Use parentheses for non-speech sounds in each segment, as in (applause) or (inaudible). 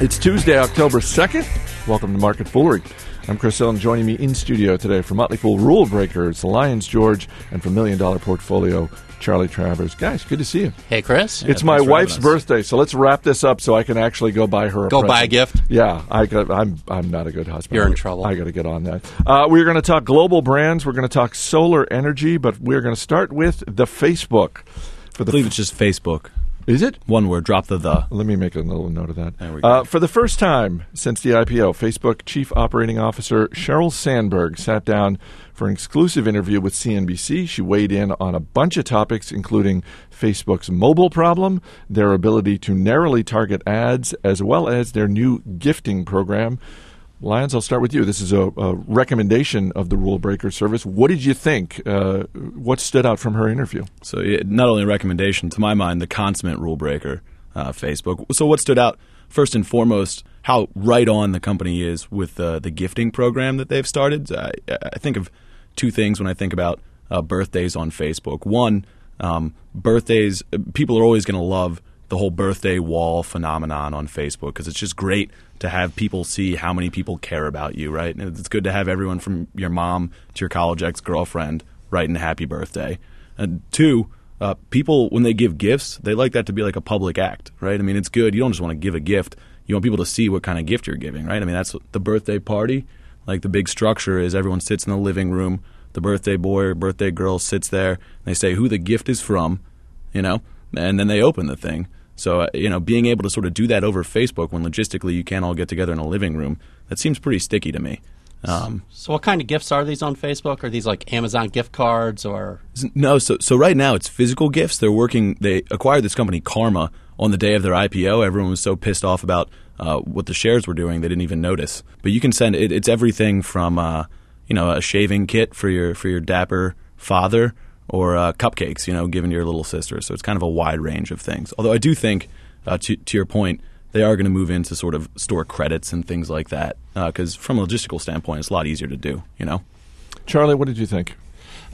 It's Tuesday, October 2nd. Welcome to Market Foolery. I'm Chris Hill, and joining me in studio today from Motley Fool Rule Breakers, the Lyons George, and from Million Dollar Portfolio, Charlie Travers. Guys, good to see you. Hey, Chris. It's my wife's birthday, so let's wrap this up so I can actually go buy her a Go present. buy a gift? Yeah, I got, I'm I'm not a good husband. You're in trouble. I got to get on that. Uh, we're going to talk global brands. We're going to talk solar energy, but we're going to start with the Facebook. For the I the believe it's just Facebook. Is it? One word. Drop the the. Let me make a little note of that. There we go. Uh, for the first time since the IPO, Facebook Chief Operating Officer Sheryl Sandberg sat down for an exclusive interview with CNBC. She weighed in on a bunch of topics, including Facebook's mobile problem, their ability to narrowly target ads, as well as their new gifting program. Lyons, I'll start with you. This is a, a recommendation of the Rule Breaker service. What did you think? Uh, what stood out from her interview? So yeah, not only a recommendation to my mind, the consummate rule breaker, uh, Facebook. So what stood out first and foremost, how right on the company is with uh, the gifting program that they've started. I, I think of two things when I think about uh, birthdays on Facebook. One, um, birthdays. People are always going to love the whole birthday wall phenomenon on Facebook because it's just great to have people see how many people care about you, right? And it's good to have everyone from your mom to your college ex girlfriend writing happy birthday. And two, uh, people when they give gifts, they like that to be like a public act, right? I mean, it's good. You don't just want to give a gift; you want people to see what kind of gift you're giving, right? I mean, that's the birthday party. Like the big structure is everyone sits in the living room. The birthday boy or birthday girl sits there. They say who the gift is from, you know, and then they open the thing. So, uh, you know, being able to sort of do that over Facebook when logistically you can't all get together in a living room, that seems pretty sticky to me. Um, So, what kind of gifts are these on Facebook? Are these like Amazon gift cards or? no, so so right now it's physical gifts. They're working. They acquired this company Karma on the day of their IPO. Everyone was so pissed off about uh, what the shares were doing, they didn't even notice. But you can send it, it's everything from uh, you know a shaving kit for your for your dapper father or uh, cupcakes, you know, given to your little sister. So it's kind of a wide range of things. Although I do think, uh, to to your point, they are going to move into sort of store credits and things like that because from a logistical standpoint, it's a lot easier to do. You know. Charlie, what did you think?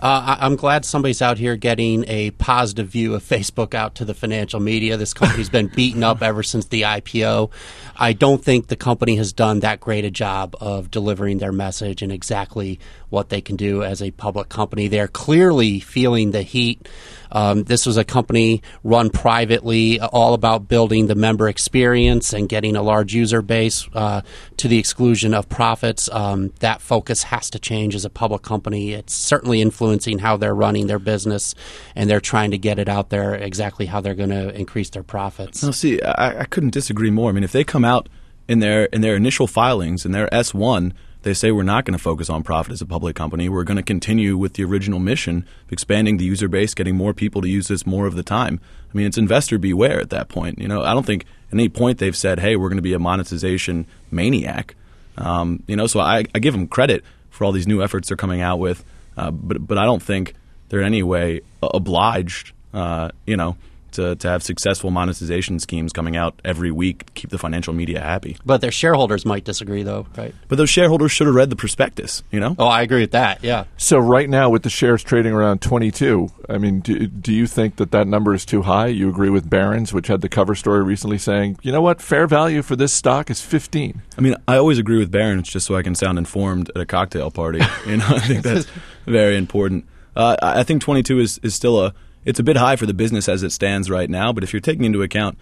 Uh, I- I'm glad somebody's out here getting a positive view of (laughs) Facebook out to the financial media. This company's been beaten up ever since the IPO. I don't think the company has done that great a job of delivering their message and exactly what they can do as a public company. They're clearly feeling the heat. Um, this was a company run privately, all about building the member experience and getting a large user base uh, to the exclusion of profits. Um, that focus has to change as a public company. It's certainly influencing how they're running their business, and they're trying to get it out there exactly how they're going to increase their profits. No, see, I, I couldn't disagree more. I mean, if they come out in their in their initial filings in their S one, they say we're not going to focus on profit as a public company. We're going to continue with the original mission of expanding the user base, getting more people to use this more of the time. I mean, it's investor beware at that point. You know, I don't think at any point they've said, "Hey, we're going to be a monetization maniac." Um, you know, so I, I give them credit for all these new efforts they're coming out with, but but I don't think they're in any way obliged. Uh, you know. To, to have successful monetization schemes coming out every week to keep the financial media happy. But their shareholders might disagree, though, right? But those shareholders should have read the prospectus, you know? Oh, I agree with that. Yeah. So right now, with the shares trading around 22, I mean, do, do you think that that number is too high? You agree with Barron's, which had the cover story recently saying, you know what, fair value for this stock is 15. I mean, I always agree with Barron's just so I can sound informed at a cocktail party. (laughs) You know, I think that's (laughs) very important. Uh, I I think 22 is, is still a it's a bit high for the business as it stands right now. But if you're taking into account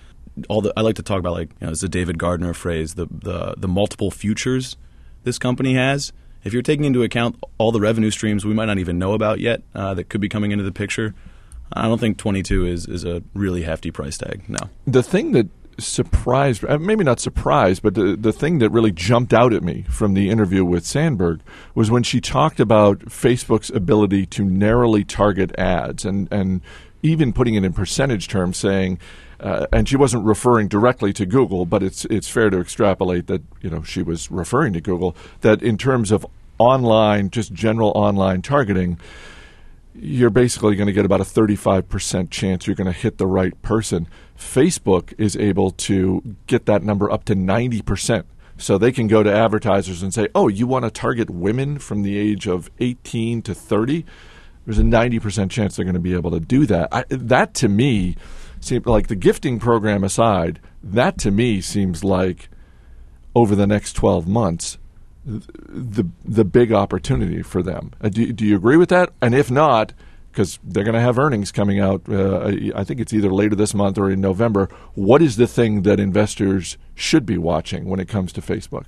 all the, I like to talk about like you know, it's a David Gardner phrase, the the the multiple futures this company has. If you're taking into account all the revenue streams we might not even know about yet uh, that could be coming into the picture, I don't think 22 is is a really hefty price tag. No. The thing that surprised, uh, maybe not surprised, but the, the thing that really jumped out at me from the interview with Sandberg was when she talked about Facebook's ability to narrowly target ads and, and even putting it in percentage terms, saying, uh, and she wasn't referring directly to Google, but it's it's fair to extrapolate that you know she was referring to Google. That in terms of online, just general online targeting, you're basically going to get about a 35% chance you're going to hit the right person. Facebook is able to get that number up to 90%. So they can go to advertisers and say, oh, you want to target women from the age of 18 to 30? There's a 90% chance they're going to be able to do that. I, that to me, seems like the gifting program aside, that to me seems like over the next 12 months the the big opportunity for them. Uh, do, do you agree with that? And if not, because they're going to have earnings coming out, uh, I think it's either later this month or in November. What is the thing that investors should be watching when it comes to Facebook?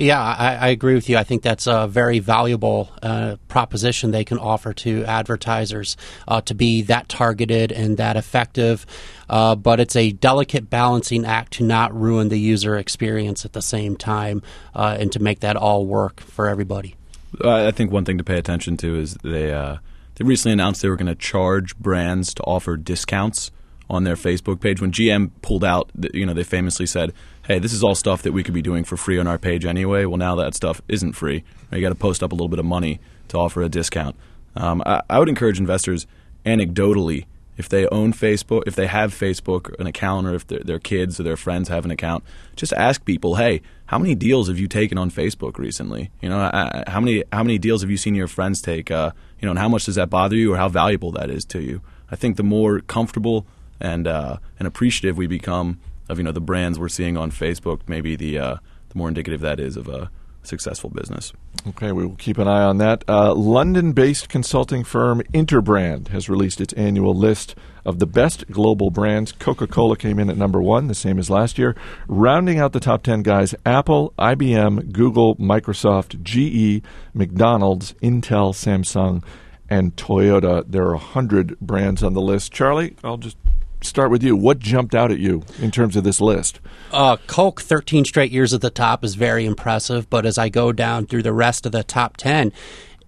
Yeah, I, I, agree with you. I think that's a very valuable uh, proposition they can offer to advertisers uh, to be that targeted and that effective. Uh, but it's a delicate balancing act to not ruin the user experience at the same time uh, and to make that all work for everybody. I think one thing to pay attention to is they uh, they recently announced they were going to charge brands to offer discounts on their Facebook page. When GM pulled out, you know, they famously said, "Hey, this is all stuff that we could be doing for free on our page anyway." Well, now that stuff isn't free. You got to post up a little bit of money to offer a discount. Um, I, I would encourage investors, anecdotally, if they own Facebook, if they have Facebook an account, or if their, kids or their friends have an account, just ask people, "Hey, how many deals have you taken on Facebook recently? You know, how many how many deals have you seen your friends take? Uh, you know, and how much does that bother you, or how valuable that is to you?" I think the more comfortable and uh, and appreciative we become of you know the brands we're seeing on Facebook, maybe the uh, the more indicative that is of a successful business. Okay, we will keep an eye on that. Uh, London-based consulting firm Interbrand has released its annual list of the best global brands. Coca-Cola came in at number one, the same as last year. Rounding out the top ten guys: Apple, IBM, Google, Microsoft, GE, McDonald's, Intel, Samsung, and Toyota. There are hundred brands on the list. Charlie, I'll just start with you. What jumped out at you in terms of this list? Uh, Coke, 13 straight years at the top is very impressive, but as I go down through the rest of the top 10,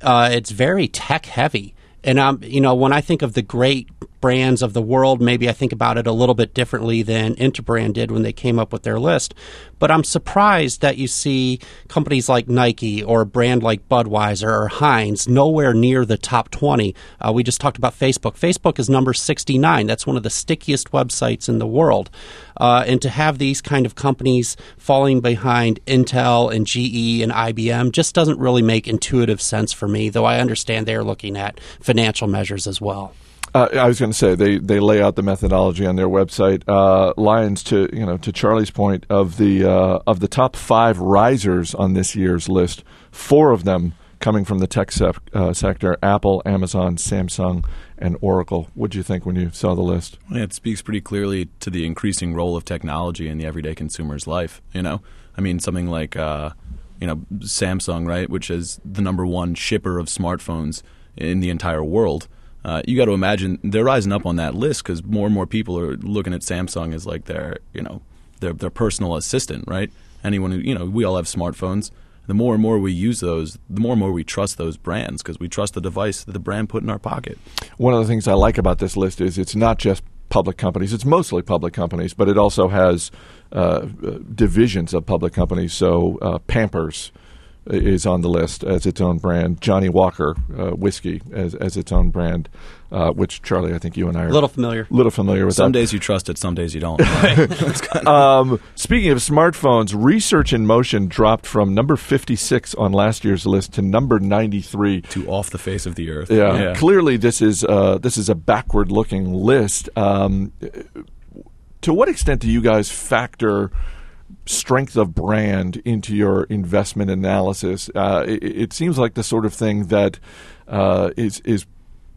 uh, it's very tech heavy. And um, you know, when I think of the great brands of the world, maybe I think about it a little bit differently than Interbrand did when they came up with their list. But I'm surprised that you see companies like Nike or a brand like Budweiser or Heinz nowhere near the top 20. Uh, we just talked about Facebook. Facebook is number 69. That's one of the stickiest websites in the world. Uh, and to have these kind of companies falling behind Intel and GE and IBM just doesn't really make intuitive sense for me, though I understand they're looking at financial measures as well. Uh, I was going to say they, they lay out the methodology on their website. Uh, Lyons, to you know, to Charlie's point of the uh, of the top five risers on this year's list, four of them coming from the tech uh, sector: Apple, Amazon, Samsung, and Oracle. What do you think when you saw the list? It speaks pretty clearly to the increasing role of technology in the everyday consumer's life. You know, I mean, something like uh, you know Samsung, right, which is the number one shipper of smartphones in the entire world uh, you got to imagine they're rising up on that list because more and more people are looking at Samsung as like their, you know, their their personal assistant, right? Anyone who, you know, we all have smartphones. The more and more we use those, the more and more we trust those brands because we trust the device that the brand put in our pocket. One of the things I like about this list is it's not just public companies. It's mostly public companies, but it also has uh, divisions of public companies. So uh, Pampers is on the list as its own brand. Johnnie Walker uh, whiskey as as its own brand, uh, which Charlie, I think you and I are a little familiar, little familiar with. Some that. days you trust it, some days you don't. (laughs) (laughs) um, speaking of smartphones, Research in Motion dropped from number fifty six on last year's list to number ninety three, to off the face of the earth. Yeah, yeah. clearly this is uh, this is a backward looking list. Um, to what extent do you guys factor? Strength of brand into your investment analysis. Uh, it, it, seems like the sort of thing that uh, is is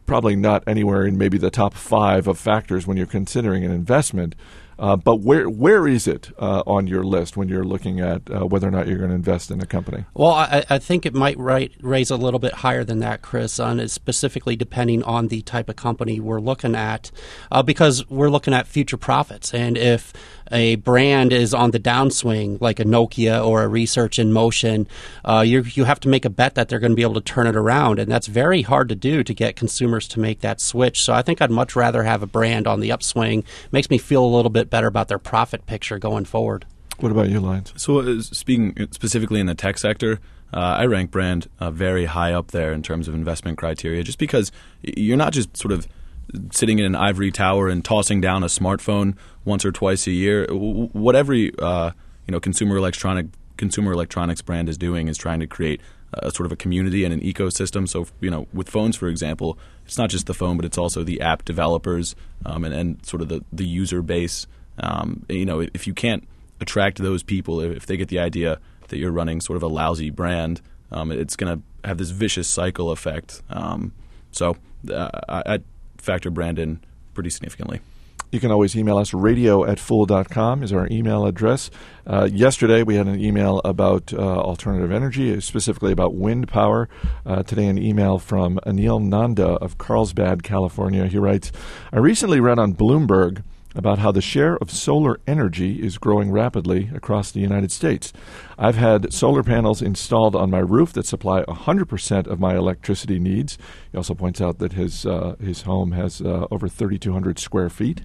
probably not anywhere in maybe the top five of factors when you're considering an investment. Uh, but where where is it uh, on your list when you're looking at uh, whether or not you're going to invest in a company? Well, I, I think it might raise a little bit higher than that, Chris, on specifically depending on the type of company we're looking at, uh, because we're looking at future profits, and if a brand is on the downswing, like a Nokia or a Research in Motion, uh, you you have to make a bet that they're going to be able to turn it around, and that's very hard to do to get consumers to make that switch. So I think I'd much rather have a brand on the upswing. Makes me feel a little bit better about their profit picture going forward. What about you, Lyons? So, uh, speaking specifically in the tech sector, uh, I rank brand uh, very high up there in terms of investment criteria, just because you're not just sort of sitting in an ivory tower and tossing down a smartphone once or twice a year. What every uh, you know consumer electronic consumer electronics brand is doing is trying to create a sort of a community and an ecosystem. So you know, with phones, for example, it's not just the phone, but it's also the app developers um, and, and, sort of the, the user base. Um, you know, if you can't attract those people if they get the idea that you're running sort of a lousy brand. Um, it's going to have this vicious cycle effect. Um, so uh, I, I factor brand in pretty significantly. You can always email us. Radio at fool.com is our email address. Uh, yesterday, we had an email about uh, alternative energy, specifically about wind power. Uh, today, an email from Anil Nanda of Carlsbad, California. He writes I recently read on Bloomberg about how the share of solar energy is growing rapidly across the United States. I've had solar panels installed on my roof that supply 100% of my electricity needs. He also points out that his, uh, his home has uh, over 3,200 square feet.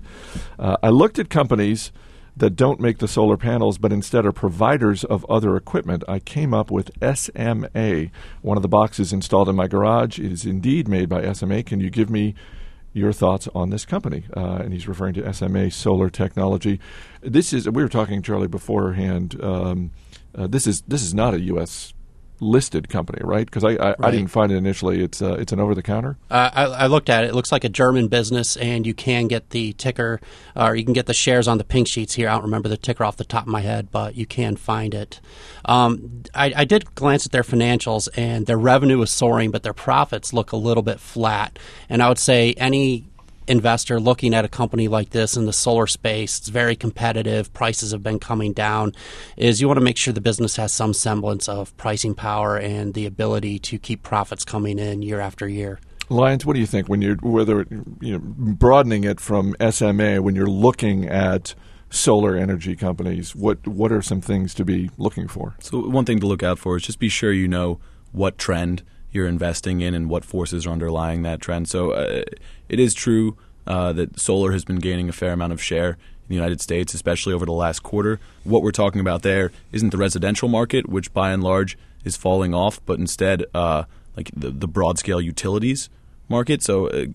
Uh, I looked at companies that don't make the solar panels but instead are providers of other equipment. I came up with SMA. One of the boxes installed in my garage is indeed made by SMA. Can you give me your thoughts on this company. Uh, and he's referring to SMA Solar Technology. This is we were talking Charlie beforehand. Um, uh, this is this is not a U.S listed company, right? Because I, I, right. I, didn't find it initially. It's uh, it's an over the counter. Uh, I, I, looked at it. It looks like a German business, and you can get the ticker, or you can get the shares on the pink sheets here. I don't remember the ticker off the top of my head, but you can find it. Um, I, I did glance at their financials, and their revenue is soaring, but their profits look a little bit flat. And I would say any investor looking at a company like this in the solar space, it's very competitive, prices have been coming down, is you want to make sure the business has some semblance of pricing power and the ability to keep profits coming in year after year. Lyons, what do you think when you're whether you know broadening it from SMA when you're looking at solar energy companies? What what are some things to be looking for? So one thing to look out for is just be sure you know what trend you're investing in and what forces are underlying that trend. So uh, it is true uh, that solar has been gaining a fair amount of share in the United States, especially over the last quarter. What we're talking about there isn't the residential market, which by and large is falling off, but instead uh, like the, the broad scale utilities market. So uh,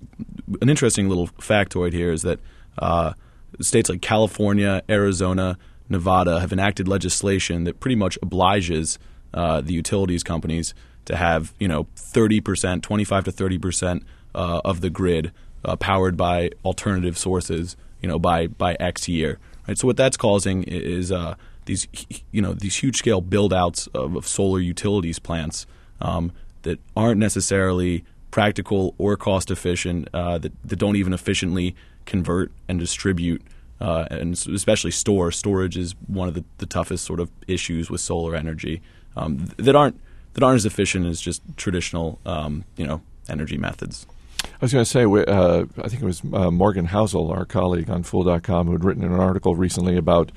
an interesting little factoid here is that uh, states like California, Arizona, Nevada have enacted legislation that pretty much obliges uh, the utilities companies to have you know 30%, 25 to 30 percent uh, of the grid uh, powered by alternative sources, you know, by by X year. Right. So what that's causing is uh, these you know these huge scale build outs of, of solar utilities plants um, that aren't necessarily practical or cost efficient, uh, that, that don't even efficiently convert and distribute. Uh, and especially store storage is one of the, the toughest sort of issues with solar energy um, that aren't that aren't as efficient as just traditional, um, you know, energy methods. I was going to say, uh, I think it was uh, Morgan Housel, our colleague on Fool.com, who had written an article recently about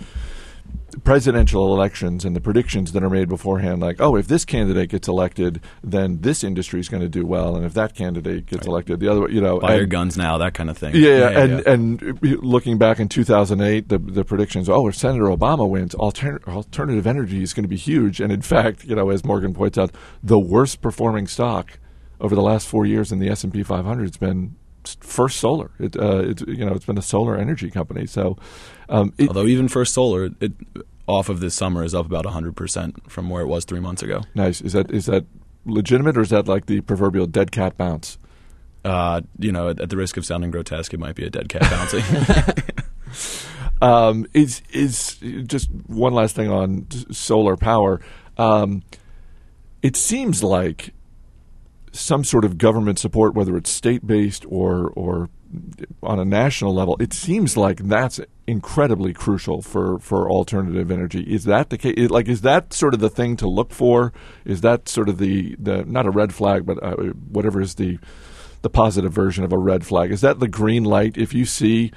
presidential elections and the predictions that are made beforehand, like, oh, if this candidate gets elected, then this industry is going to do well, and if that candidate gets right. elected, the other, you know, buy and, your guns now, that kind of thing. Yeah, yeah, yeah and yeah. and looking back in 2008, the the predictions, oh, if Senator Obama wins, alter- alternative energy is going to be huge, and in fact, you know, as Morgan points out, the worst performing stock over the last four years in the S and P 500 has been First Solar. It, uh, it, you know, it's been a solar energy company. So, um, it, although even First Solar, it, off of this summer is up about 100 percent from where it was three months ago. Nice. Is that is that legitimate, or is that like the proverbial dead cat bounce? Uh, you know, at, at, the risk of sounding grotesque, it might be a dead cat bouncing. (laughs) um, is is just one last thing on solar power. Um, it seems like some sort of government support, whether it's state based or or on a national level, it seems like that's incredibly crucial for, for alternative energy. Is that the case? Like, is that sort of the thing to look for? Is that sort of the, the not a red flag, but uh, whatever is the the positive version of a red flag? Is that the green light? If you see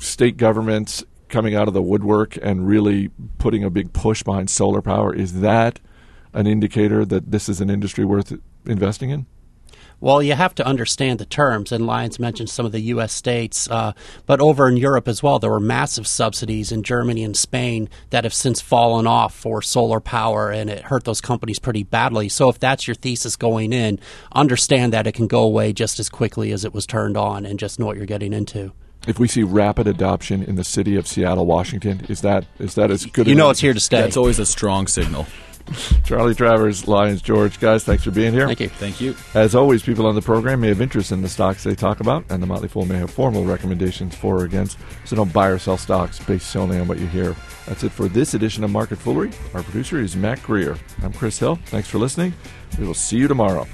state governments coming out of the woodwork and really putting a big push behind solar power, is that an indicator that this is an industry worth investing in? Well, you have to understand the terms, and Lyons mentioned some of the U.S. states, uh, but over in Europe as well, there were massive subsidies in Germany and Spain that have since fallen off for solar power, and it hurt those companies pretty badly. So, if that's your thesis going in, understand that it can go away just as quickly as it was turned on, and just know what you're getting into if we see rapid adoption in the city of Seattle, Washington, is that is that as good? You know, it's here to stay. That's always a strong signal. (laughs) Charlie Travers, Lyons George. Guys, thanks for being here. Thank you. Thank you. As always, people on the program may have interest in the stocks they talk about, and the Motley Fool may have formal recommendations for or against, so don't buy or sell stocks based solely on what you hear. That's it for this edition of Market Foolery. Our producer is Matt Greer. I'm Chris Hill. Thanks for listening. We will see you tomorrow.